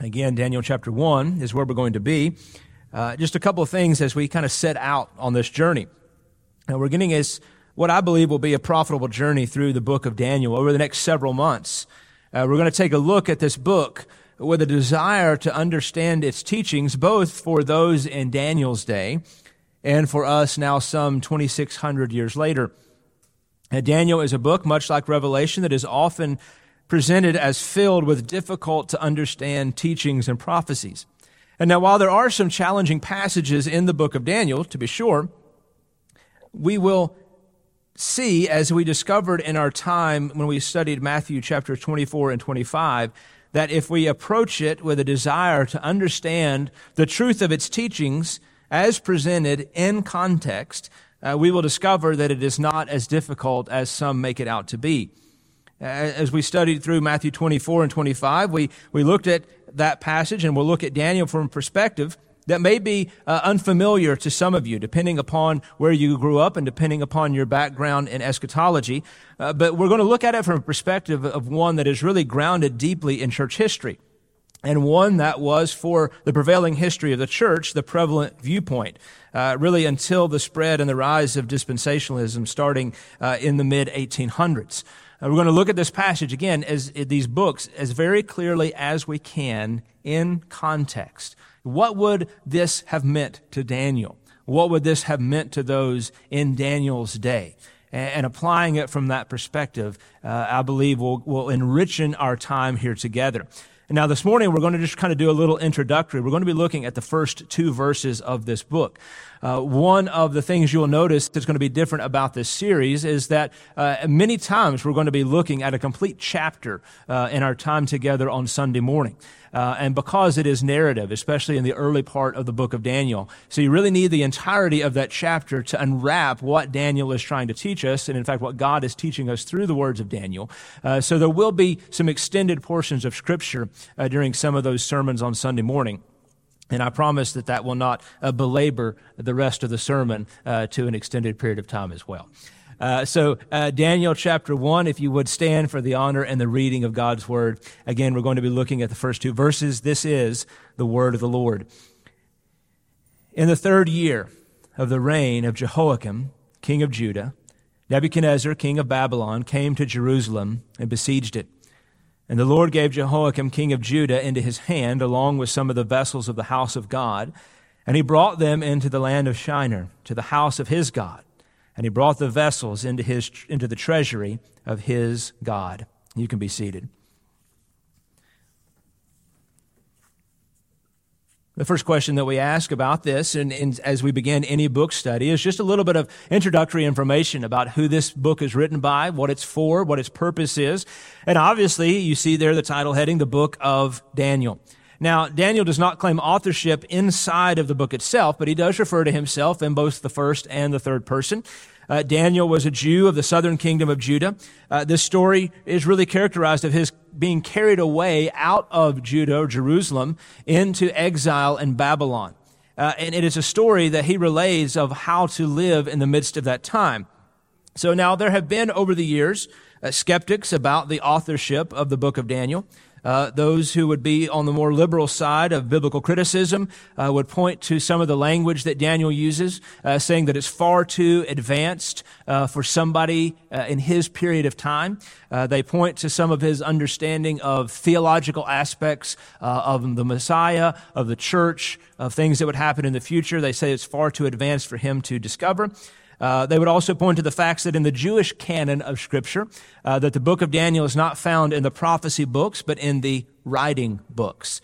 Again, Daniel chapter 1 is where we're going to be. Uh, just a couple of things as we kind of set out on this journey. Now, we're getting us what I believe will be a profitable journey through the book of Daniel over the next several months. Uh, we're going to take a look at this book with a desire to understand its teachings, both for those in Daniel's day and for us now some 2,600 years later. Uh, Daniel is a book, much like Revelation, that is often presented as filled with difficult to understand teachings and prophecies. And now, while there are some challenging passages in the book of Daniel, to be sure, we will see, as we discovered in our time when we studied Matthew chapter 24 and 25, that if we approach it with a desire to understand the truth of its teachings as presented in context, uh, we will discover that it is not as difficult as some make it out to be. As we studied through Matthew 24 and 25, we, we looked at that passage and we'll look at Daniel from a perspective that may be uh, unfamiliar to some of you, depending upon where you grew up and depending upon your background in eschatology. Uh, but we're going to look at it from a perspective of one that is really grounded deeply in church history and one that was for the prevailing history of the church the prevalent viewpoint, uh, really until the spread and the rise of dispensationalism starting uh, in the mid 1800s. Uh, we're going to look at this passage again as these books as very clearly as we can in context. What would this have meant to Daniel? What would this have meant to those in Daniel's day? and, applying it from that perspective, uh, I believe will, will enrichen our time here together. Now this morning we're going to just kind of do a little introductory. We're going to be looking at the first two verses of this book. Uh, one of the things you'll notice that's going to be different about this series is that uh, many times we're going to be looking at a complete chapter uh, in our time together on Sunday morning. Uh, and because it is narrative, especially in the early part of the book of Daniel. So you really need the entirety of that chapter to unwrap what Daniel is trying to teach us, and in fact, what God is teaching us through the words of Daniel. Uh, so there will be some extended portions of Scripture uh, during some of those sermons on Sunday morning. And I promise that that will not uh, belabor the rest of the sermon uh, to an extended period of time as well. Uh, so, uh, Daniel chapter 1, if you would stand for the honor and the reading of God's word. Again, we're going to be looking at the first two verses. This is the word of the Lord. In the third year of the reign of Jehoiakim, king of Judah, Nebuchadnezzar, king of Babylon, came to Jerusalem and besieged it. And the Lord gave Jehoiakim, king of Judah, into his hand, along with some of the vessels of the house of God. And he brought them into the land of Shinar, to the house of his God and he brought the vessels into, his, into the treasury of his God. You can be seated. The first question that we ask about this, and, and, as we begin any book study, is just a little bit of introductory information about who this book is written by, what it's for, what its purpose is. And obviously, you see there the title heading, The Book of Daniel. Now, Daniel does not claim authorship inside of the book itself, but he does refer to himself in both the first and the third person. Uh, Daniel was a Jew of the southern kingdom of Judah. Uh, this story is really characterized of his being carried away out of Judah or Jerusalem into exile in Babylon. Uh, and it is a story that he relays of how to live in the midst of that time. So now there have been over the years uh, skeptics about the authorship of the book of Daniel. Uh, those who would be on the more liberal side of biblical criticism uh, would point to some of the language that Daniel uses, uh, saying that it's far too advanced uh, for somebody uh, in his period of time. Uh, they point to some of his understanding of theological aspects of the Messiah, of the church, of things that would happen in the future. They say it's far too advanced for him to discover. Uh, they would also point to the facts that in the Jewish canon of Scripture, uh, that the book of Daniel is not found in the prophecy books, but in the writing books.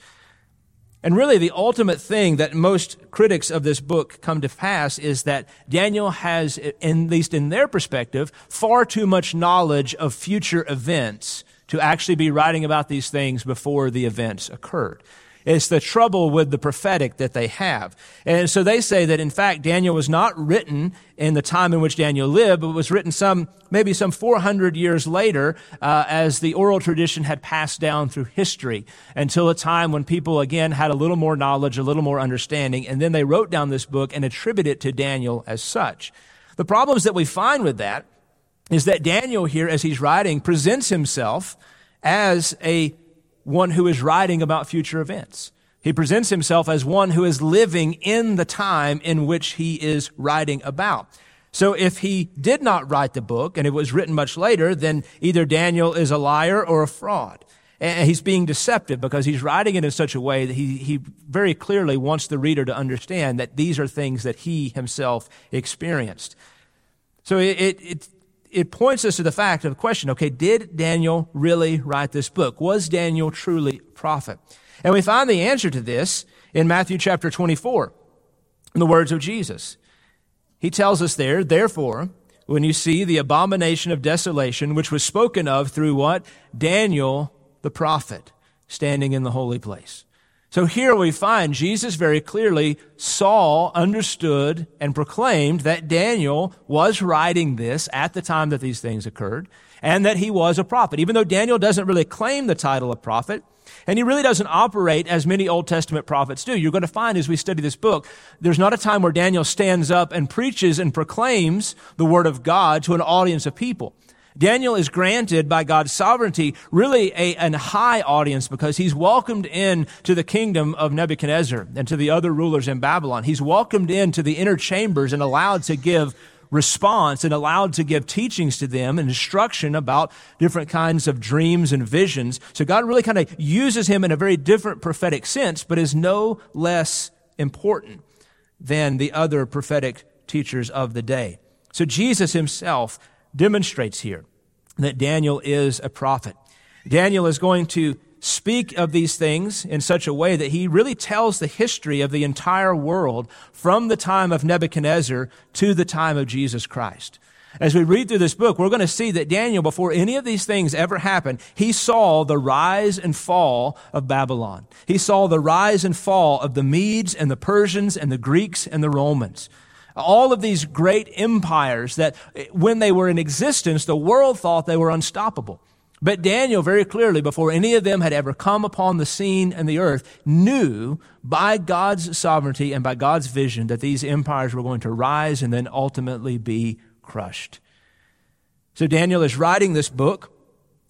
And really, the ultimate thing that most critics of this book come to pass is that Daniel has, at least in their perspective, far too much knowledge of future events to actually be writing about these things before the events occurred. It's the trouble with the prophetic that they have. And so they say that in fact Daniel was not written in the time in which Daniel lived, but was written some, maybe some 400 years later, uh, as the oral tradition had passed down through history until a time when people again had a little more knowledge, a little more understanding, and then they wrote down this book and attribute it to Daniel as such. The problems that we find with that is that Daniel here, as he's writing, presents himself as a one who is writing about future events. He presents himself as one who is living in the time in which he is writing about. So if he did not write the book and it was written much later, then either Daniel is a liar or a fraud. And he's being deceptive because he's writing it in such a way that he, he very clearly wants the reader to understand that these are things that he himself experienced. So it, it, it, it points us to the fact of the question, okay, did Daniel really write this book? Was Daniel truly a prophet? And we find the answer to this in Matthew chapter 24, in the words of Jesus. He tells us there, therefore, when you see the abomination of desolation, which was spoken of through what? Daniel the prophet standing in the holy place. So here we find Jesus very clearly saw, understood, and proclaimed that Daniel was writing this at the time that these things occurred and that he was a prophet. Even though Daniel doesn't really claim the title of prophet, and he really doesn't operate as many Old Testament prophets do. You're going to find as we study this book, there's not a time where Daniel stands up and preaches and proclaims the word of God to an audience of people. Daniel is granted by God's sovereignty really a, an high audience because he's welcomed in to the kingdom of Nebuchadnezzar and to the other rulers in Babylon. He's welcomed into the inner chambers and allowed to give response and allowed to give teachings to them and instruction about different kinds of dreams and visions. So God really kind of uses him in a very different prophetic sense, but is no less important than the other prophetic teachers of the day. So Jesus himself demonstrates here that Daniel is a prophet. Daniel is going to speak of these things in such a way that he really tells the history of the entire world from the time of Nebuchadnezzar to the time of Jesus Christ. As we read through this book, we're going to see that Daniel, before any of these things ever happened, he saw the rise and fall of Babylon. He saw the rise and fall of the Medes and the Persians and the Greeks and the Romans all of these great empires that when they were in existence, the world thought they were unstoppable. But Daniel very clearly, before any of them had ever come upon the scene and the earth, knew by God's sovereignty and by God's vision that these empires were going to rise and then ultimately be crushed. So Daniel is writing this book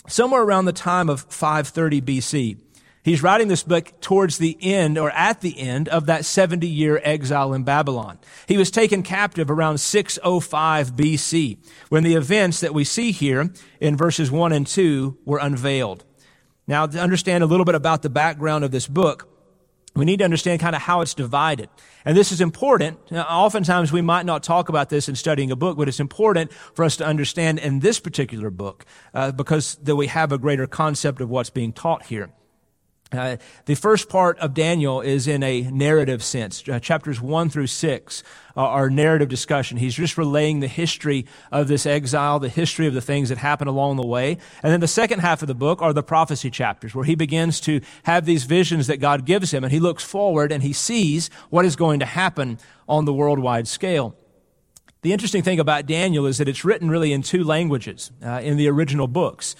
somewhere around the time of 530 BC. He's writing this book towards the end or at the end of that 70 year exile in Babylon. He was taken captive around 605 BC when the events that we see here in verses 1 and 2 were unveiled. Now, to understand a little bit about the background of this book, we need to understand kind of how it's divided. And this is important. Now, oftentimes we might not talk about this in studying a book, but it's important for us to understand in this particular book uh, because that we have a greater concept of what's being taught here. Uh, the first part of Daniel is in a narrative sense. Uh, chapters 1 through 6 uh, are narrative discussion. He's just relaying the history of this exile, the history of the things that happened along the way. And then the second half of the book are the prophecy chapters, where he begins to have these visions that God gives him, and he looks forward and he sees what is going to happen on the worldwide scale. The interesting thing about Daniel is that it's written really in two languages uh, in the original books.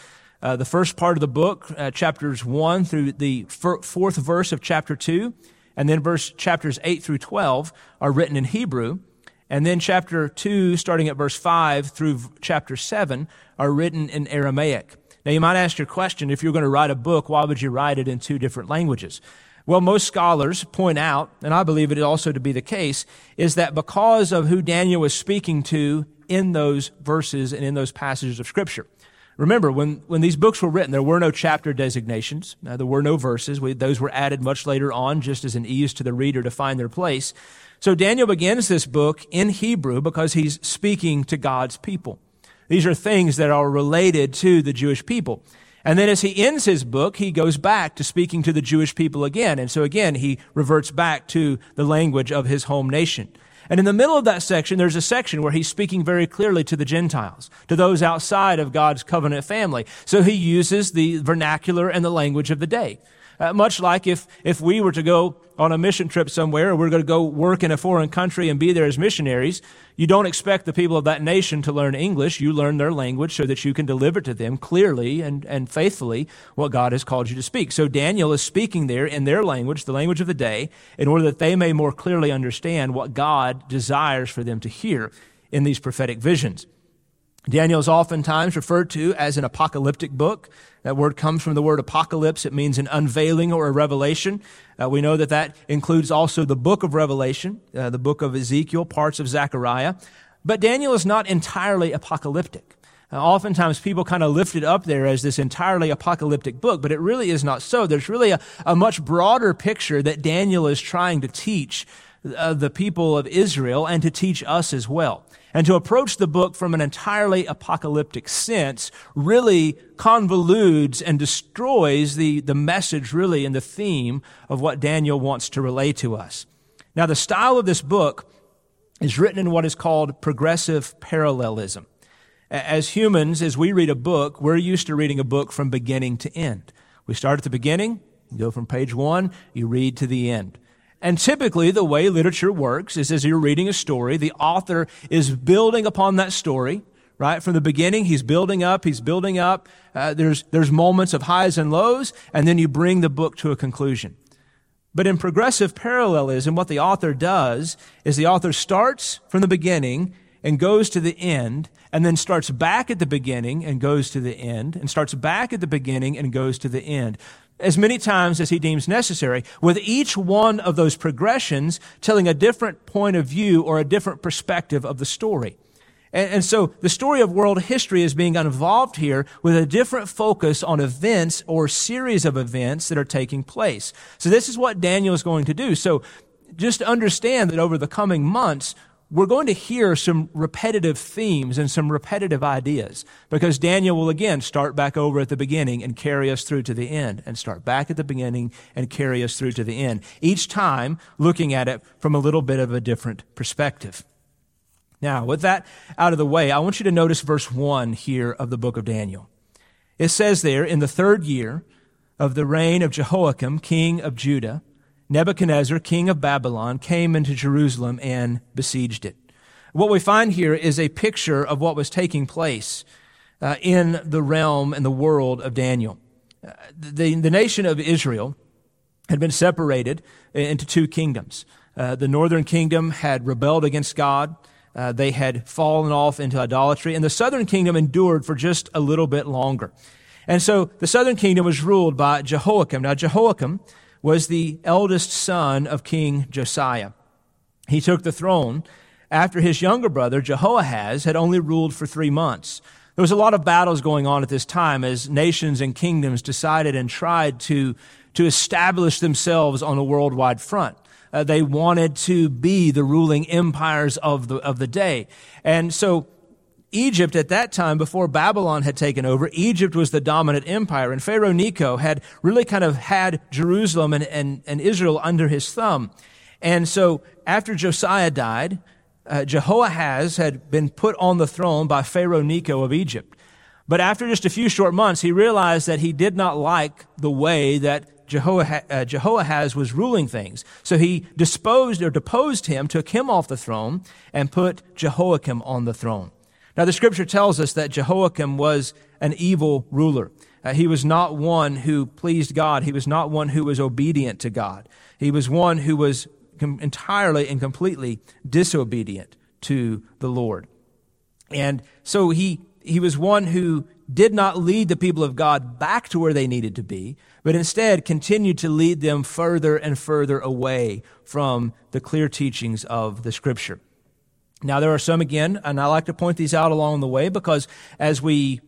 Uh, the first part of the book, uh, chapters 1 through the fourth verse of chapter 2, and then verse chapters 8 through 12 are written in Hebrew. And then chapter 2, starting at verse 5 through chapter 7, are written in Aramaic. Now, you might ask your question if you're going to write a book, why would you write it in two different languages? Well, most scholars point out, and I believe it also to be the case, is that because of who Daniel was speaking to in those verses and in those passages of Scripture. Remember, when, when these books were written, there were no chapter designations. Uh, there were no verses. We, those were added much later on, just as an ease to the reader to find their place. So Daniel begins this book in Hebrew because he's speaking to God's people. These are things that are related to the Jewish people. And then as he ends his book, he goes back to speaking to the Jewish people again. And so again, he reverts back to the language of his home nation. And in the middle of that section, there's a section where he's speaking very clearly to the Gentiles, to those outside of God's covenant family. So he uses the vernacular and the language of the day. Uh, much like if, if we were to go on a mission trip somewhere, or we're going to go work in a foreign country and be there as missionaries, you don't expect the people of that nation to learn English. You learn their language so that you can deliver to them clearly and, and faithfully what God has called you to speak. So Daniel is speaking there in their language, the language of the day, in order that they may more clearly understand what God desires for them to hear in these prophetic visions. Daniel is oftentimes referred to as an apocalyptic book. That word comes from the word apocalypse. It means an unveiling or a revelation. Uh, we know that that includes also the book of Revelation, uh, the book of Ezekiel, parts of Zechariah. But Daniel is not entirely apocalyptic. Uh, oftentimes people kind of lift it up there as this entirely apocalyptic book, but it really is not so. There's really a, a much broader picture that Daniel is trying to teach uh, the people of Israel and to teach us as well. And to approach the book from an entirely apocalyptic sense really convolutes and destroys the, the message really and the theme of what Daniel wants to relay to us. Now, the style of this book is written in what is called progressive parallelism. As humans, as we read a book, we're used to reading a book from beginning to end. We start at the beginning, you go from page one, you read to the end. And typically, the way literature works is as you're reading a story, the author is building upon that story, right? From the beginning, he's building up, he's building up. Uh, there's, there's moments of highs and lows, and then you bring the book to a conclusion. But in progressive parallelism, what the author does is the author starts from the beginning and goes to the end, and then starts back at the beginning and goes to the end, and starts back at the beginning and goes to the end as many times as he deems necessary, with each one of those progressions telling a different point of view or a different perspective of the story. And, and, so the story of world history is being involved here with a different focus on events or series of events that are taking place. So this is what Daniel is going to do. So just understand that over the coming months, we're going to hear some repetitive themes and some repetitive ideas because Daniel will again start back over at the beginning and carry us through to the end and start back at the beginning and carry us through to the end. Each time looking at it from a little bit of a different perspective. Now, with that out of the way, I want you to notice verse 1 here of the book of Daniel. It says there, in the third year of the reign of Jehoiakim, king of Judah, Nebuchadnezzar, king of Babylon, came into Jerusalem and besieged it. What we find here is a picture of what was taking place uh, in the realm and the world of Daniel. Uh, the, the nation of Israel had been separated into two kingdoms. Uh, the northern kingdom had rebelled against God. Uh, they had fallen off into idolatry, and the southern kingdom endured for just a little bit longer. And so the southern kingdom was ruled by Jehoiakim. Now, Jehoiakim was the eldest son of King Josiah. He took the throne after his younger brother, Jehoahaz, had only ruled for three months. There was a lot of battles going on at this time as nations and kingdoms decided and tried to, to establish themselves on a worldwide front. Uh, they wanted to be the ruling empires of the, of the day. And so Egypt at that time, before Babylon had taken over, Egypt was the dominant empire, and Pharaoh Necho had really kind of had Jerusalem and, and, and Israel under his thumb. And so after Josiah died, uh, Jehoahaz had been put on the throne by Pharaoh Necho of Egypt. But after just a few short months, he realized that he did not like the way that uh, Jehoahaz was ruling things. So he disposed or deposed him, took him off the throne, and put Jehoiakim on the throne. Now, the scripture tells us that Jehoiakim was an evil ruler. Uh, he was not one who pleased God. He was not one who was obedient to God. He was one who was com- entirely and completely disobedient to the Lord. And so he, he was one who did not lead the people of God back to where they needed to be, but instead continued to lead them further and further away from the clear teachings of the scripture. Now, there are some again, and I like to point these out along the way because as we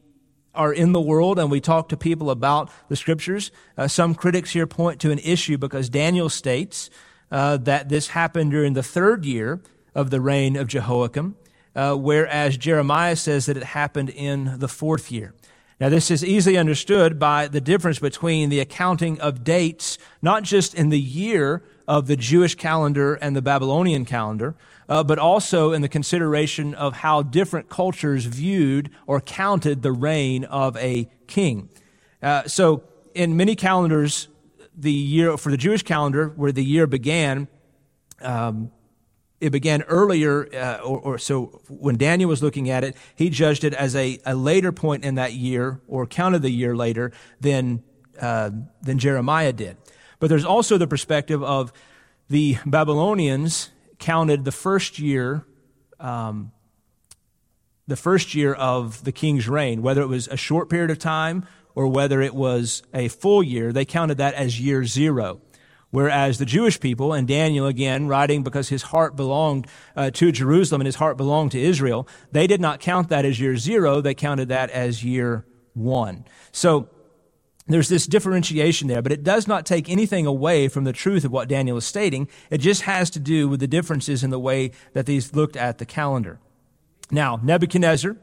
are in the world and we talk to people about the scriptures, uh, some critics here point to an issue because Daniel states uh, that this happened during the third year of the reign of Jehoiakim, uh, whereas Jeremiah says that it happened in the fourth year. Now, this is easily understood by the difference between the accounting of dates, not just in the year of the Jewish calendar and the Babylonian calendar, uh, but also in the consideration of how different cultures viewed or counted the reign of a king. Uh, so, in many calendars, the year for the Jewish calendar, where the year began, um, it began earlier, uh, or, or, so when Daniel was looking at it, he judged it as a, a later point in that year, or counted the year later than uh, than Jeremiah did. But there's also the perspective of the Babylonians counted the first year um, the first year of the king's reign, whether it was a short period of time or whether it was a full year, they counted that as year zero. Whereas the Jewish people, and Daniel again, writing because his heart belonged uh, to Jerusalem and his heart belonged to Israel, they did not count that as year zero, they counted that as year one. So there's this differentiation there, but it does not take anything away from the truth of what Daniel is stating. It just has to do with the differences in the way that these looked at the calendar. Now, Nebuchadnezzar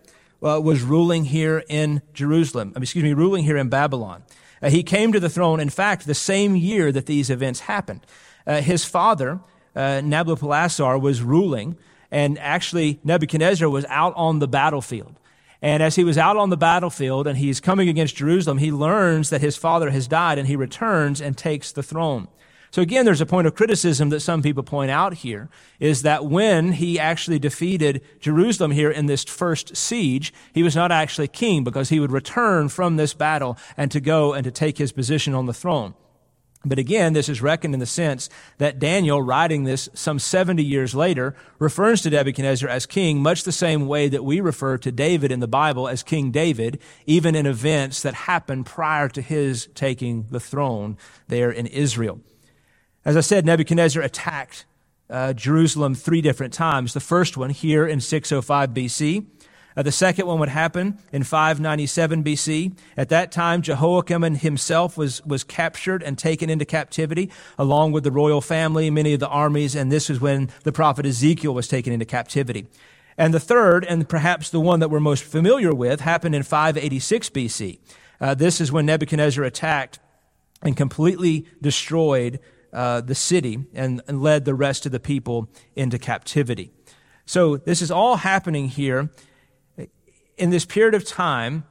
uh, was ruling here in Jerusalem, excuse me, ruling here in Babylon. Uh, he came to the throne, in fact, the same year that these events happened. Uh, his father, uh, Nabopolassar, was ruling, and actually Nebuchadnezzar was out on the battlefield. And as he was out on the battlefield and he's coming against Jerusalem, he learns that his father has died and he returns and takes the throne. So again, there's a point of criticism that some people point out here is that when he actually defeated Jerusalem here in this first siege, he was not actually king because he would return from this battle and to go and to take his position on the throne. But again, this is reckoned in the sense that Daniel, writing this some 70 years later, refers to Nebuchadnezzar as king, much the same way that we refer to David in the Bible as King David, even in events that happened prior to his taking the throne there in Israel. As I said, Nebuchadnezzar attacked uh, Jerusalem three different times. The first one here in 605 BC. Uh, the second one would happen in 597 BC. At that time, Jehoiakim himself was, was captured and taken into captivity, along with the royal family, many of the armies, and this is when the prophet Ezekiel was taken into captivity. And the third, and perhaps the one that we're most familiar with, happened in 586 BC. Uh, this is when Nebuchadnezzar attacked and completely destroyed uh, the city and, and led the rest of the people into captivity. So this is all happening here in this period of time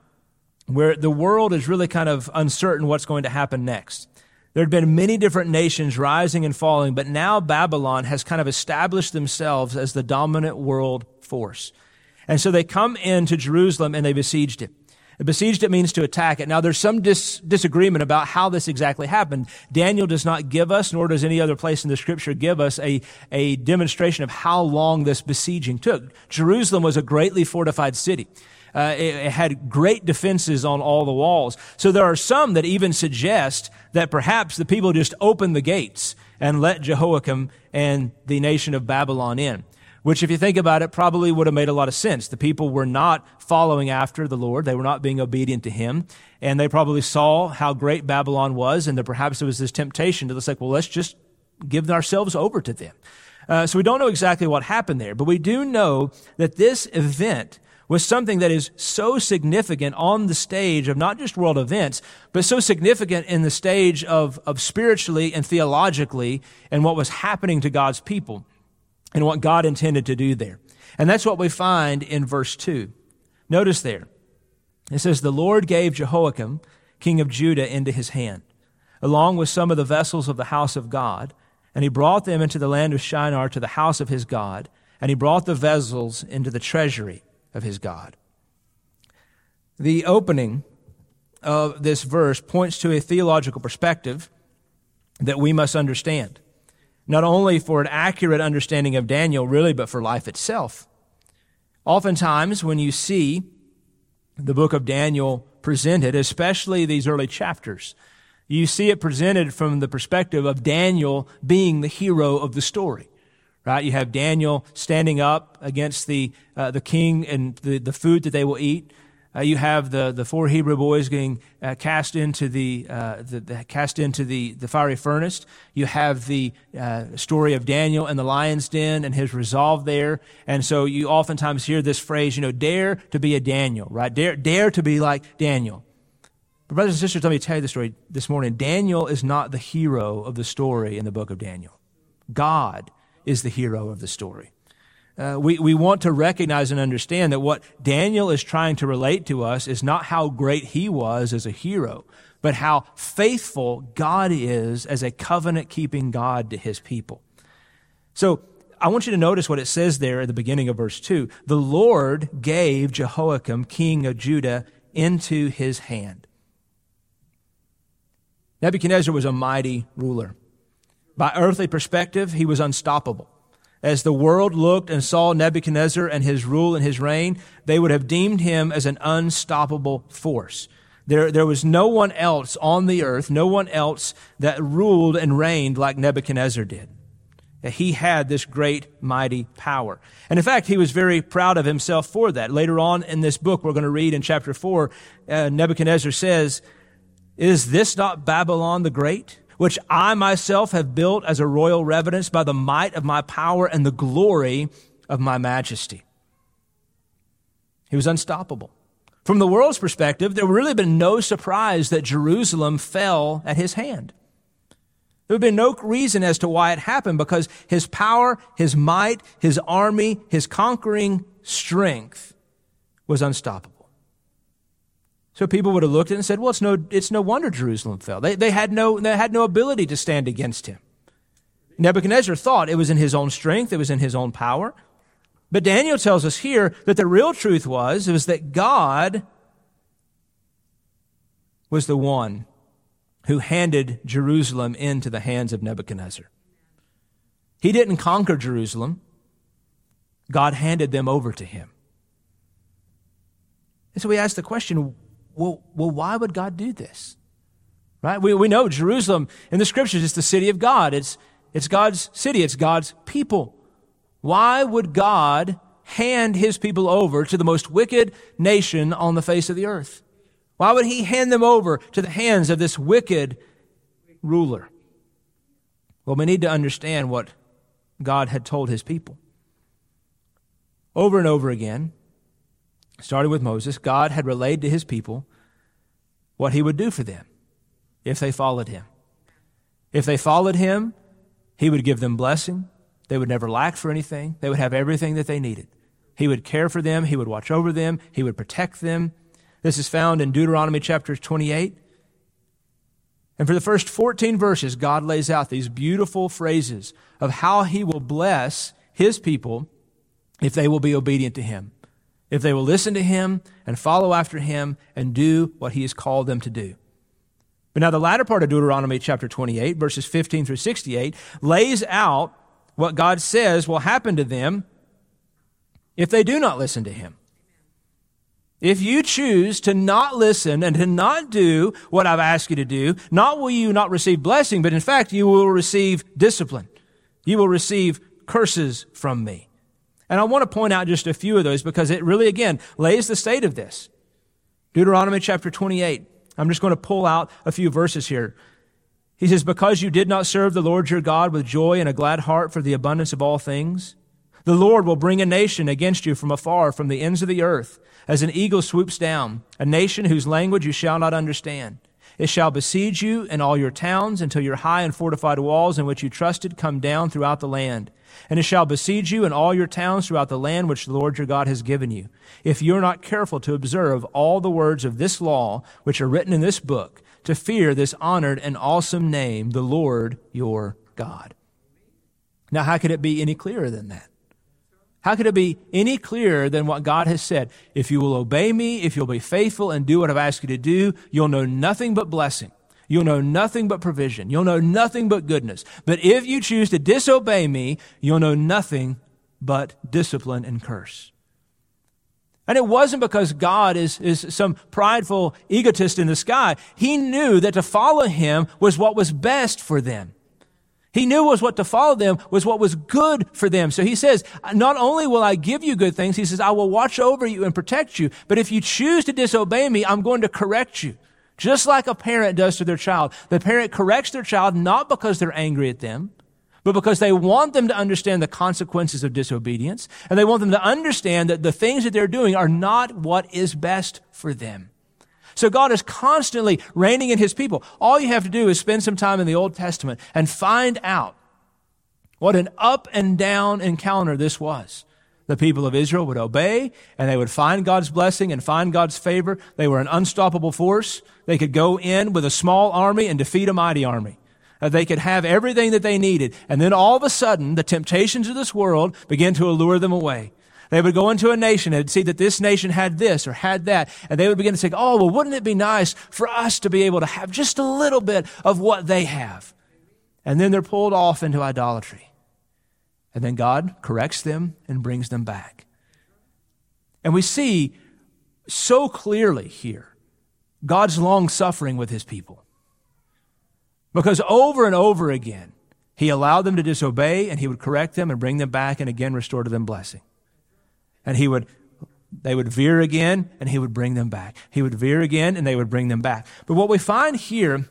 where the world is really kind of uncertain what's going to happen next. There had been many different nations rising and falling, but now Babylon has kind of established themselves as the dominant world force. And so they come into Jerusalem and they besieged it. Besieged it means to attack it. Now there's some dis- disagreement about how this exactly happened. Daniel does not give us, nor does any other place in the scripture give us a, a demonstration of how long this besieging took. Jerusalem was a greatly fortified city. Uh, it, it had great defenses on all the walls. So there are some that even suggest that perhaps the people just opened the gates and let Jehoiakim and the nation of Babylon in which, if you think about it, probably would have made a lot of sense. The people were not following after the Lord. They were not being obedient to Him. And they probably saw how great Babylon was, and that perhaps there was this temptation to say, well, let's just give ourselves over to them. Uh, so we don't know exactly what happened there, but we do know that this event was something that is so significant on the stage of not just world events, but so significant in the stage of, of spiritually and theologically and what was happening to God's people and what God intended to do there. And that's what we find in verse 2. Notice there. It says, The Lord gave Jehoiakim, king of Judah, into his hand, along with some of the vessels of the house of God. And he brought them into the land of Shinar to the house of his God. And he brought the vessels into the treasury of his God. The opening of this verse points to a theological perspective that we must understand not only for an accurate understanding of Daniel, really, but for life itself. Oftentimes, when you see the book of Daniel presented, especially these early chapters, you see it presented from the perspective of Daniel being the hero of the story. Right? You have Daniel standing up against the, uh, the king and the, the food that they will eat. Uh, you have the, the four Hebrew boys getting uh, cast into the, uh, the, the, cast into the, the fiery furnace. You have the uh, story of Daniel in the lion's den and his resolve there. And so you oftentimes hear this phrase, you know, dare to be a Daniel, right? Dare, dare to be like Daniel. But brothers and sisters, let me tell you the story this morning. Daniel is not the hero of the story in the book of Daniel. God is the hero of the story. Uh, we, we want to recognize and understand that what Daniel is trying to relate to us is not how great he was as a hero, but how faithful God is as a covenant keeping God to his people. So I want you to notice what it says there at the beginning of verse 2. The Lord gave Jehoiakim, king of Judah, into his hand. Nebuchadnezzar was a mighty ruler. By earthly perspective, he was unstoppable. As the world looked and saw Nebuchadnezzar and his rule and his reign, they would have deemed him as an unstoppable force. There, there was no one else on the earth, no one else that ruled and reigned like Nebuchadnezzar did. He had this great, mighty power. And in fact, he was very proud of himself for that. Later on in this book, we're going to read in chapter 4, uh, Nebuchadnezzar says, Is this not Babylon the Great? Which I myself have built as a royal residence by the might of my power and the glory of my majesty. He was unstoppable. From the world's perspective, there would really been no surprise that Jerusalem fell at his hand. There would be no reason as to why it happened because his power, his might, his army, his conquering strength was unstoppable. So people would have looked at it and said, well, it's no, it's no wonder Jerusalem fell. They, they, had no, they had no ability to stand against him. Nebuchadnezzar thought it was in his own strength, it was in his own power. But Daniel tells us here that the real truth was, was that God was the one who handed Jerusalem into the hands of Nebuchadnezzar. He didn't conquer Jerusalem. God handed them over to him. And so we ask the question, well, well, why would God do this? Right? We, we know Jerusalem in the scriptures is the city of God. It's, it's God's city. It's God's people. Why would God hand his people over to the most wicked nation on the face of the earth? Why would he hand them over to the hands of this wicked ruler? Well, we need to understand what God had told his people. Over and over again, started with Moses, God had relayed to his people what he would do for them if they followed him. If they followed him, he would give them blessing. They would never lack for anything. They would have everything that they needed. He would care for them. He would watch over them. He would protect them. This is found in Deuteronomy chapter 28. And for the first 14 verses, God lays out these beautiful phrases of how he will bless his people if they will be obedient to him if they will listen to him and follow after him and do what he has called them to do. But now, the latter part of Deuteronomy chapter 28, verses 15 through 68, lays out what God says will happen to them if they do not listen to him. If you choose to not listen and to not do what I've asked you to do, not will you not receive blessing, but in fact, you will receive discipline. You will receive curses from me. And I want to point out just a few of those because it really, again, lays the state of this. Deuteronomy chapter 28. I'm just going to pull out a few verses here. He says, Because you did not serve the Lord your God with joy and a glad heart for the abundance of all things, the Lord will bring a nation against you from afar, from the ends of the earth, as an eagle swoops down, a nation whose language you shall not understand. It shall besiege you in all your towns until your high and fortified walls in which you trusted come down throughout the land. And it shall besiege you in all your towns throughout the land which the Lord your God has given you. If you are not careful to observe all the words of this law which are written in this book, to fear this honored and awesome name, the Lord your God. Now, how could it be any clearer than that? How could it be any clearer than what God has said? If you will obey me, if you'll be faithful and do what I've asked you to do, you'll know nothing but blessing. You'll know nothing but provision. You'll know nothing but goodness. But if you choose to disobey me, you'll know nothing but discipline and curse. And it wasn't because God is, is some prideful egotist in the sky. He knew that to follow him was what was best for them. He knew was what to follow them was what was good for them. So he says, not only will I give you good things, he says, I will watch over you and protect you. But if you choose to disobey me, I'm going to correct you. Just like a parent does to their child. The parent corrects their child not because they're angry at them, but because they want them to understand the consequences of disobedience. And they want them to understand that the things that they're doing are not what is best for them. So God is constantly reigning in his people. All you have to do is spend some time in the Old Testament and find out what an up and down encounter this was. The people of Israel would obey and they would find God's blessing and find God's favor. They were an unstoppable force. They could go in with a small army and defeat a mighty army. Uh, they could have everything that they needed. And then all of a sudden, the temptations of this world began to allure them away. They would go into a nation and see that this nation had this or had that, and they would begin to say, oh, well, wouldn't it be nice for us to be able to have just a little bit of what they have? And then they're pulled off into idolatry. And then God corrects them and brings them back. And we see so clearly here God's long suffering with his people. Because over and over again, he allowed them to disobey and he would correct them and bring them back and again restore to them blessing. And he would, they would veer again and he would bring them back. He would veer again and they would bring them back. But what we find here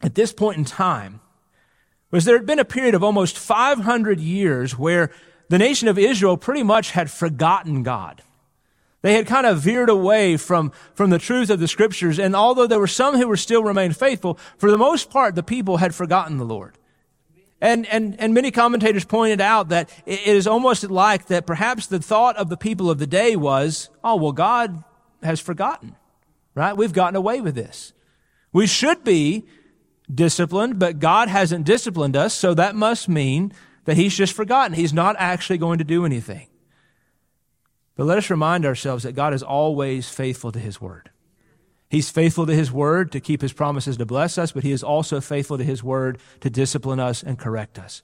at this point in time was there had been a period of almost 500 years where the nation of Israel pretty much had forgotten God. They had kind of veered away from, from the truth of the scriptures. And although there were some who were still remained faithful, for the most part, the people had forgotten the Lord. And, and, and many commentators pointed out that it is almost like that perhaps the thought of the people of the day was, oh, well, God has forgotten, right? We've gotten away with this. We should be disciplined, but God hasn't disciplined us, so that must mean that He's just forgotten. He's not actually going to do anything. But let us remind ourselves that God is always faithful to His word. He's faithful to His word to keep His promises to bless us, but He is also faithful to His word to discipline us and correct us.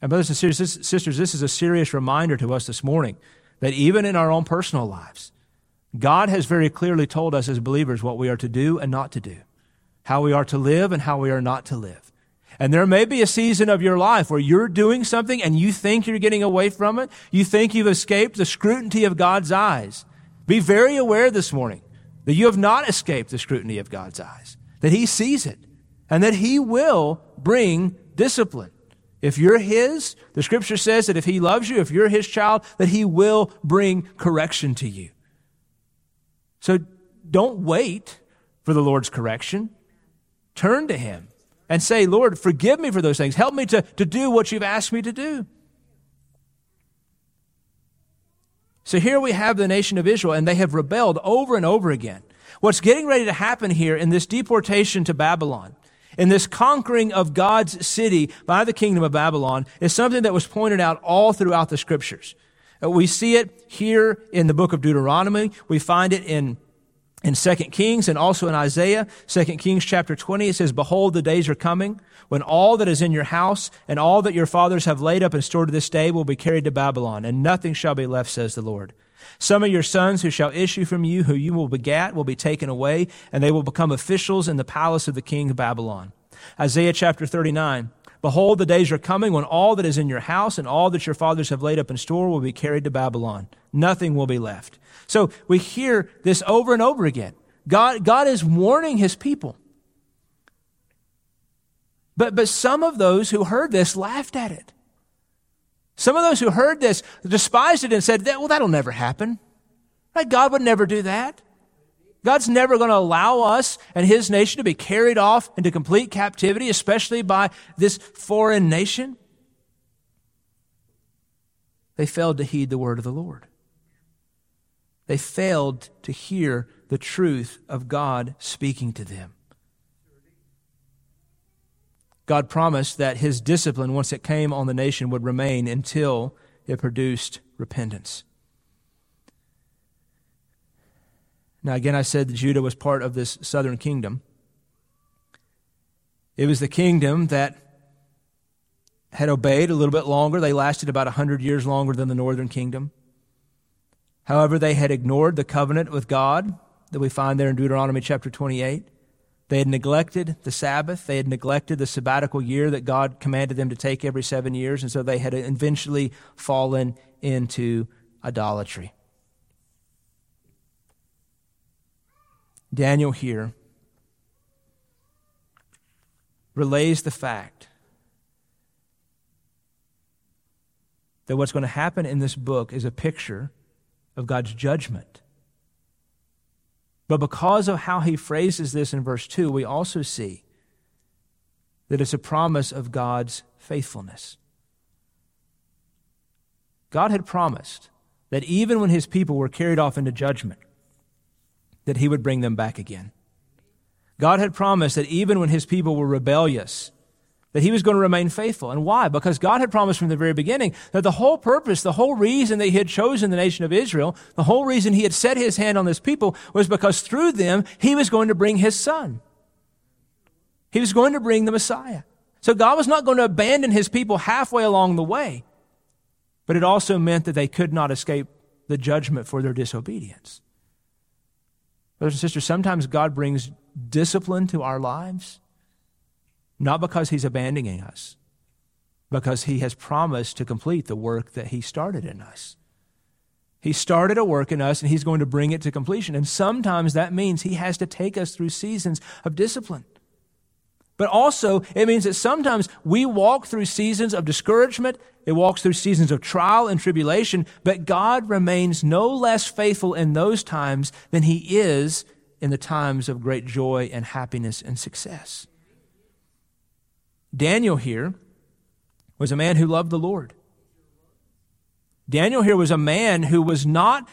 And, brothers and sisters, this is a serious reminder to us this morning that even in our own personal lives, God has very clearly told us as believers what we are to do and not to do, how we are to live and how we are not to live. And there may be a season of your life where you're doing something and you think you're getting away from it. You think you've escaped the scrutiny of God's eyes. Be very aware this morning that you have not escaped the scrutiny of God's eyes, that He sees it, and that He will bring discipline. If you're His, the scripture says that if He loves you, if you're His child, that He will bring correction to you. So don't wait for the Lord's correction. Turn to Him and say, Lord, forgive me for those things. Help me to, to do what you've asked me to do. So here we have the nation of Israel, and they have rebelled over and over again. What's getting ready to happen here in this deportation to Babylon, in this conquering of God's city by the kingdom of Babylon, is something that was pointed out all throughout the scriptures. We see it here in the book of Deuteronomy. We find it in in 2 Kings and also in Isaiah, 2 Kings chapter 20, it says, Behold, the days are coming when all that is in your house and all that your fathers have laid up and stored to this day will be carried to Babylon, and nothing shall be left, says the Lord. Some of your sons who shall issue from you, who you will begat, will be taken away, and they will become officials in the palace of the king of Babylon. Isaiah chapter 39, Behold, the days are coming when all that is in your house and all that your fathers have laid up in store will be carried to Babylon. Nothing will be left. So we hear this over and over again. God, God is warning his people. But, but some of those who heard this laughed at it. Some of those who heard this despised it and said, well, that'll never happen. God would never do that. God's never going to allow us and his nation to be carried off into complete captivity, especially by this foreign nation. They failed to heed the word of the Lord. They failed to hear the truth of God speaking to them. God promised that his discipline, once it came on the nation, would remain until it produced repentance. Now, again, I said that Judah was part of this southern kingdom. It was the kingdom that had obeyed a little bit longer. They lasted about 100 years longer than the northern kingdom. However, they had ignored the covenant with God that we find there in Deuteronomy chapter 28. They had neglected the Sabbath. They had neglected the sabbatical year that God commanded them to take every seven years. And so they had eventually fallen into idolatry. Daniel here relays the fact that what's going to happen in this book is a picture of God's judgment. But because of how he phrases this in verse 2, we also see that it's a promise of God's faithfulness. God had promised that even when his people were carried off into judgment, that he would bring them back again. God had promised that even when his people were rebellious, that he was going to remain faithful. And why? Because God had promised from the very beginning that the whole purpose, the whole reason that he had chosen the nation of Israel, the whole reason he had set his hand on this people was because through them he was going to bring his son. He was going to bring the Messiah. So God was not going to abandon his people halfway along the way. but it also meant that they could not escape the judgment for their disobedience. Brothers and sisters, sometimes God brings discipline to our lives, not because He's abandoning us, because He has promised to complete the work that He started in us. He started a work in us and He's going to bring it to completion. And sometimes that means He has to take us through seasons of discipline. But also, it means that sometimes we walk through seasons of discouragement, it walks through seasons of trial and tribulation, but God remains no less faithful in those times than He is in the times of great joy and happiness and success. Daniel here was a man who loved the Lord. Daniel here was a man who was not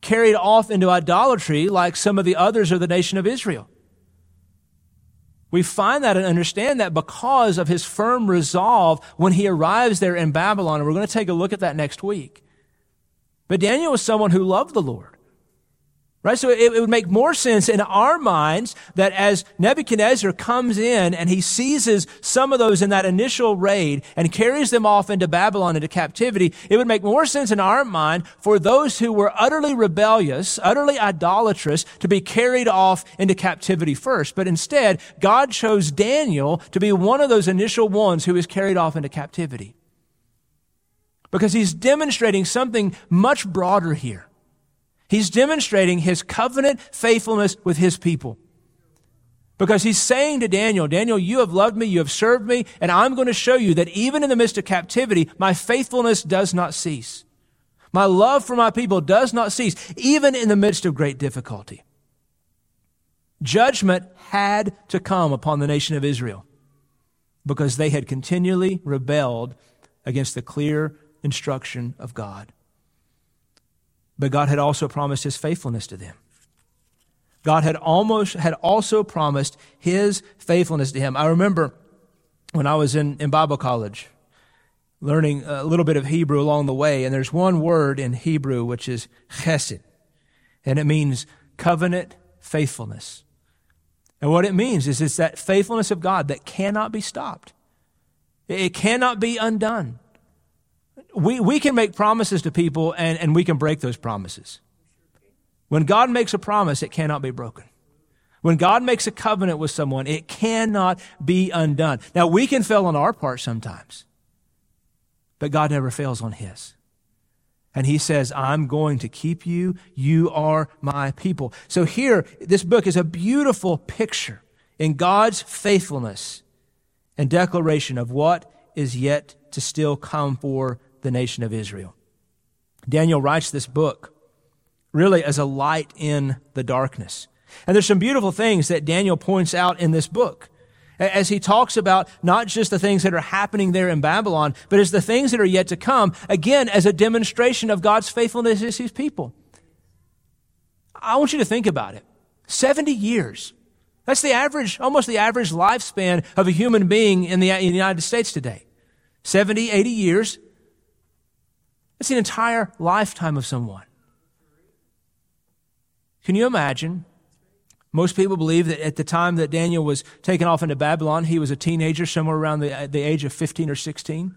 carried off into idolatry like some of the others of the nation of Israel. We find that and understand that because of his firm resolve when he arrives there in Babylon. And we're going to take a look at that next week. But Daniel was someone who loved the Lord. Right? So it, would make more sense in our minds that as Nebuchadnezzar comes in and he seizes some of those in that initial raid and carries them off into Babylon into captivity, it would make more sense in our mind for those who were utterly rebellious, utterly idolatrous to be carried off into captivity first. But instead, God chose Daniel to be one of those initial ones who is carried off into captivity. Because he's demonstrating something much broader here. He's demonstrating his covenant faithfulness with his people. Because he's saying to Daniel, Daniel, you have loved me, you have served me, and I'm going to show you that even in the midst of captivity, my faithfulness does not cease. My love for my people does not cease, even in the midst of great difficulty. Judgment had to come upon the nation of Israel because they had continually rebelled against the clear instruction of God. But God had also promised his faithfulness to them. God had almost had also promised his faithfulness to him. I remember when I was in, in Bible college, learning a little bit of Hebrew along the way, and there's one word in Hebrew which is chesed, and it means covenant faithfulness. And what it means is it's that faithfulness of God that cannot be stopped. It cannot be undone we, we can make promises to people and, and we can break those promises. When God makes a promise, it cannot be broken. When God makes a covenant with someone, it cannot be undone. Now, we can fail on our part sometimes, but God never fails on His. And He says, I'm going to keep you. You are my people. So here, this book is a beautiful picture in God's faithfulness and declaration of what is yet to still come for the nation of Israel. Daniel writes this book really as a light in the darkness. And there's some beautiful things that Daniel points out in this book as he talks about not just the things that are happening there in Babylon, but as the things that are yet to come, again, as a demonstration of God's faithfulness to his people. I want you to think about it. 70 years. That's the average, almost the average lifespan of a human being in the, in the United States today. 70, 80 years. That's an entire lifetime of someone. Can you imagine? Most people believe that at the time that Daniel was taken off into Babylon, he was a teenager, somewhere around the, the age of 15 or 16.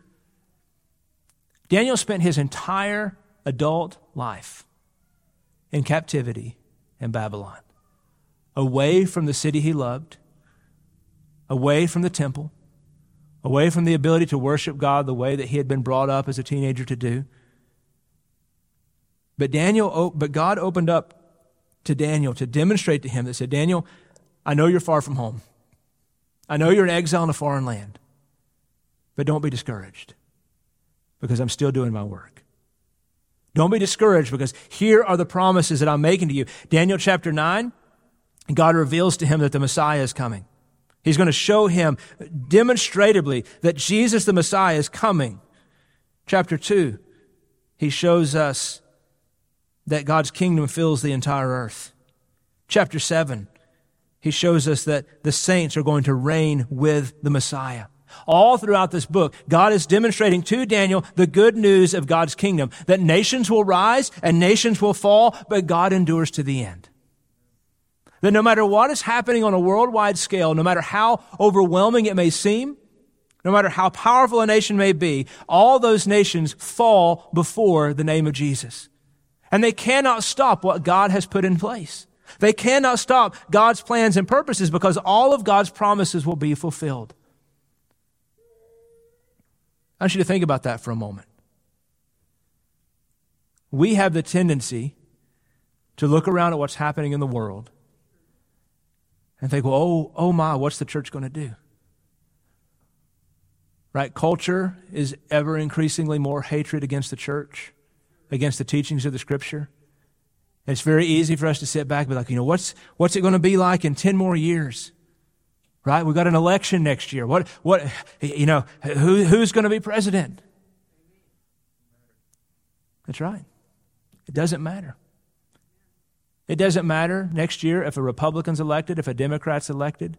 Daniel spent his entire adult life in captivity in Babylon, away from the city he loved, away from the temple, away from the ability to worship God the way that he had been brought up as a teenager to do. But Daniel, but God opened up to Daniel to demonstrate to him that said, Daniel, I know you're far from home. I know you're an exile in a foreign land. But don't be discouraged because I'm still doing my work. Don't be discouraged because here are the promises that I'm making to you. Daniel chapter 9, God reveals to him that the Messiah is coming. He's going to show him demonstratively that Jesus the Messiah is coming. Chapter 2, he shows us that God's kingdom fills the entire earth. Chapter 7, he shows us that the saints are going to reign with the Messiah. All throughout this book, God is demonstrating to Daniel the good news of God's kingdom, that nations will rise and nations will fall, but God endures to the end. That no matter what is happening on a worldwide scale, no matter how overwhelming it may seem, no matter how powerful a nation may be, all those nations fall before the name of Jesus. And they cannot stop what God has put in place. They cannot stop God's plans and purposes because all of God's promises will be fulfilled. I want you to think about that for a moment. We have the tendency to look around at what's happening in the world and think, well, oh, oh my, what's the church going to do? Right? Culture is ever increasingly more hatred against the church, against the teachings of the scripture. It's very easy for us to sit back and be like, you know, what's, what's it going to be like in 10 more years? Right? We've got an election next year. What, what, you know, who, who's going to be president? That's right. It doesn't matter. It doesn't matter next year if a Republican's elected, if a Democrat's elected,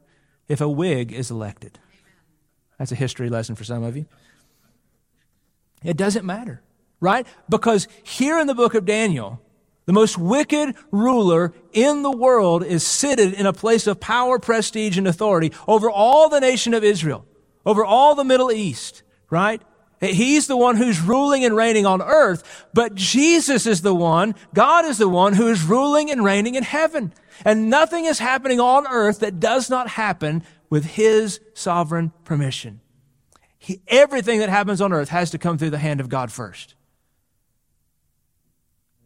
if a Whig is elected. That's a history lesson for some of you. It doesn't matter, right? Because here in the book of Daniel, the most wicked ruler in the world is seated in a place of power, prestige, and authority over all the nation of Israel, over all the Middle East, right? He's the one who's ruling and reigning on earth, but Jesus is the one, God is the one who is ruling and reigning in heaven. And nothing is happening on earth that does not happen with his sovereign permission. He, everything that happens on earth has to come through the hand of God first.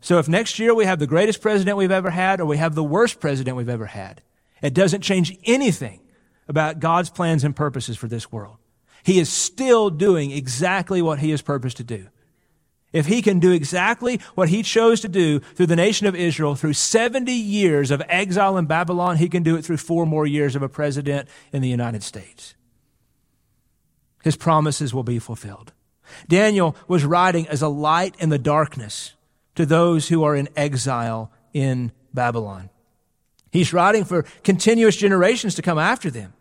So if next year we have the greatest president we've ever had or we have the worst president we've ever had, it doesn't change anything about God's plans and purposes for this world. He is still doing exactly what he has purposed to do. If he can do exactly what he chose to do through the nation of Israel through 70 years of exile in Babylon, he can do it through four more years of a president in the United States. His promises will be fulfilled. Daniel was writing as a light in the darkness to those who are in exile in Babylon. He's writing for continuous generations to come after them.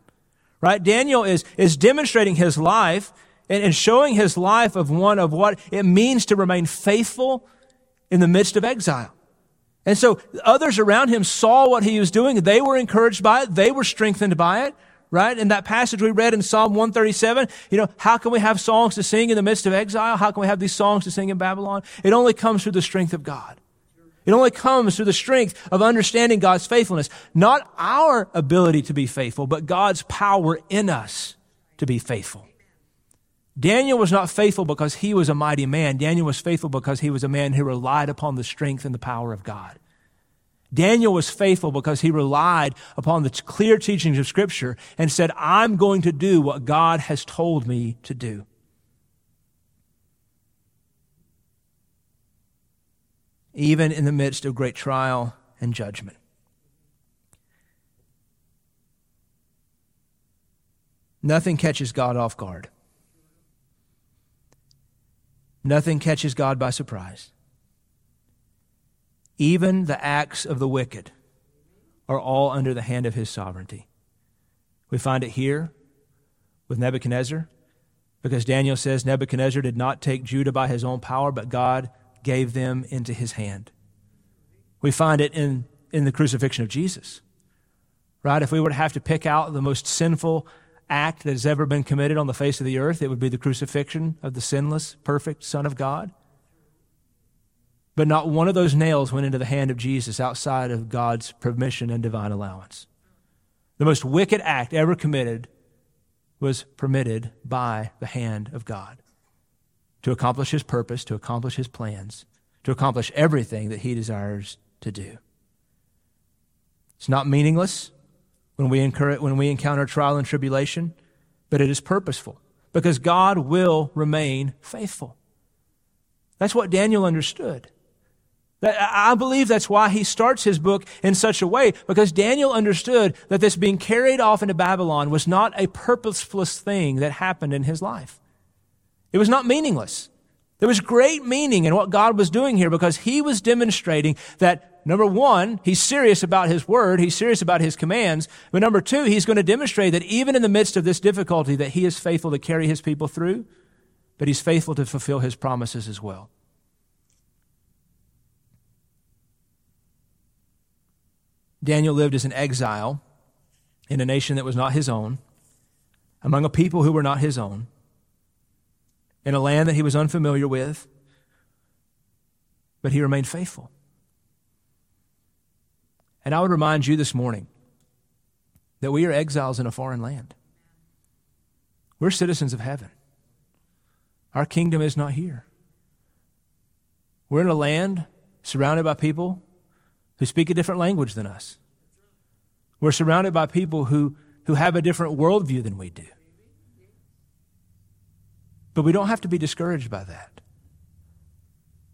Right? Daniel is, is demonstrating his life and, and showing his life of one of what it means to remain faithful in the midst of exile. And so others around him saw what he was doing. They were encouraged by it. They were strengthened by it. Right? In that passage we read in Psalm 137, you know, how can we have songs to sing in the midst of exile? How can we have these songs to sing in Babylon? It only comes through the strength of God. It only comes through the strength of understanding God's faithfulness. Not our ability to be faithful, but God's power in us to be faithful. Daniel was not faithful because he was a mighty man. Daniel was faithful because he was a man who relied upon the strength and the power of God. Daniel was faithful because he relied upon the clear teachings of Scripture and said, I'm going to do what God has told me to do. Even in the midst of great trial and judgment. Nothing catches God off guard. Nothing catches God by surprise. Even the acts of the wicked are all under the hand of his sovereignty. We find it here with Nebuchadnezzar because Daniel says Nebuchadnezzar did not take Judah by his own power, but God gave them into his hand. We find it in, in the crucifixion of Jesus. Right? If we were to have to pick out the most sinful act that has ever been committed on the face of the earth, it would be the crucifixion of the sinless, perfect Son of God. But not one of those nails went into the hand of Jesus outside of God's permission and divine allowance. The most wicked act ever committed was permitted by the hand of God to accomplish his purpose, to accomplish his plans, to accomplish everything that he desires to do. It's not meaningless when we, incur, when we encounter trial and tribulation, but it is purposeful because God will remain faithful. That's what Daniel understood. I believe that's why he starts his book in such a way, because Daniel understood that this being carried off into Babylon was not a purposeless thing that happened in his life. It was not meaningless. There was great meaning in what God was doing here because he was demonstrating that number one, he's serious about his word, he's serious about his commands, but number two, he's going to demonstrate that even in the midst of this difficulty that he is faithful to carry his people through, but he's faithful to fulfill his promises as well. Daniel lived as an exile in a nation that was not his own. among a people who were not his own, in a land that he was unfamiliar with, but he remained faithful. And I would remind you this morning that we are exiles in a foreign land. We're citizens of heaven. Our kingdom is not here. We're in a land surrounded by people who speak a different language than us. We're surrounded by people who, who have a different worldview than we do. But we don't have to be discouraged by that.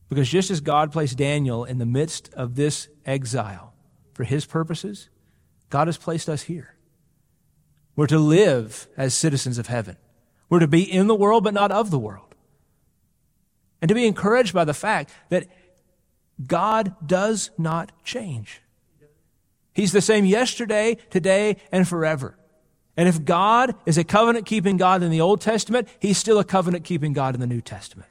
Because just as God placed Daniel in the midst of this exile for his purposes, God has placed us here. We're to live as citizens of heaven. We're to be in the world, but not of the world. And to be encouraged by the fact that God does not change. He's the same yesterday, today, and forever. And if God is a covenant keeping God in the Old Testament, He's still a covenant keeping God in the New Testament.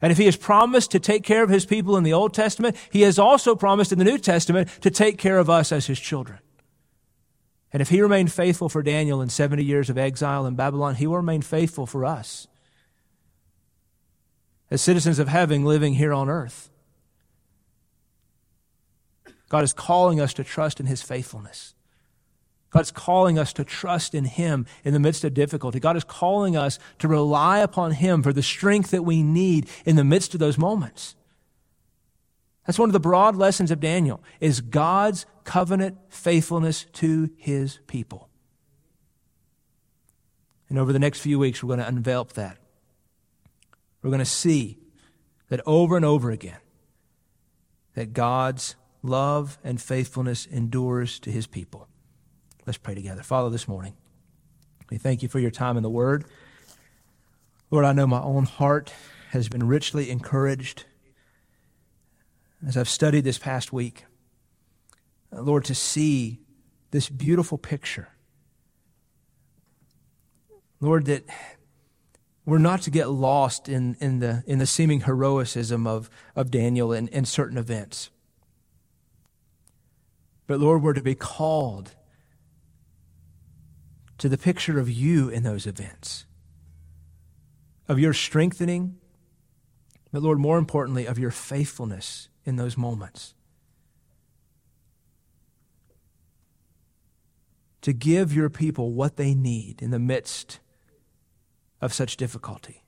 And if He has promised to take care of His people in the Old Testament, He has also promised in the New Testament to take care of us as His children. And if He remained faithful for Daniel in 70 years of exile in Babylon, He will remain faithful for us as citizens of heaven living here on earth. God is calling us to trust in His faithfulness. God's calling us to trust in Him in the midst of difficulty. God is calling us to rely upon Him for the strength that we need in the midst of those moments. That's one of the broad lessons of Daniel is God's covenant faithfulness to his people. And over the next few weeks, we're going to envelop that. We're going to see that over and over again, that God's love and faithfulness endures to his people. Let's pray together. Father, this morning, we thank you for your time in the Word. Lord, I know my own heart has been richly encouraged as I've studied this past week. Uh, Lord, to see this beautiful picture. Lord, that we're not to get lost in, in, the, in the seeming heroicism of, of Daniel in, in certain events. But Lord, we're to be called to the picture of you in those events, of your strengthening, but Lord, more importantly, of your faithfulness in those moments. To give your people what they need in the midst of such difficulty.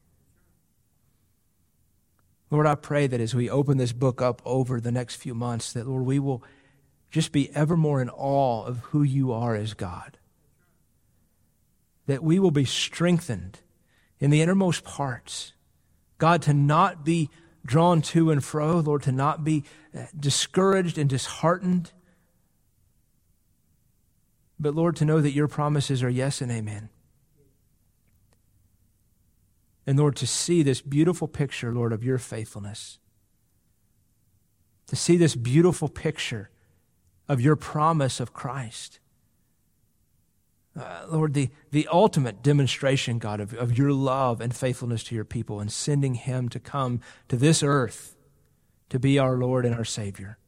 Lord, I pray that as we open this book up over the next few months, that, Lord, we will just be ever more in awe of who you are as God. That we will be strengthened in the innermost parts. God, to not be drawn to and fro, Lord, to not be uh, discouraged and disheartened, but Lord, to know that your promises are yes and amen. And Lord, to see this beautiful picture, Lord, of your faithfulness, to see this beautiful picture of your promise of Christ. Uh, Lord, the, the ultimate demonstration, God, of, of your love and faithfulness to your people and sending him to come to this earth to be our Lord and our Savior.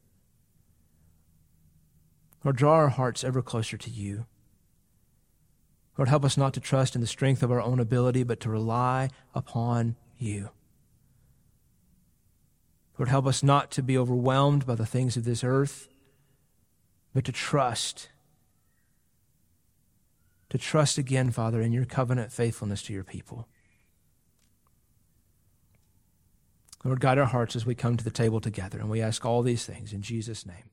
Lord, draw our hearts ever closer to you. Lord, help us not to trust in the strength of our own ability, but to rely upon you. Lord, help us not to be overwhelmed by the things of this earth, but to trust to trust again, Father, in your covenant faithfulness to your people. Lord, guide our hearts as we come to the table together, and we ask all these things in Jesus' name.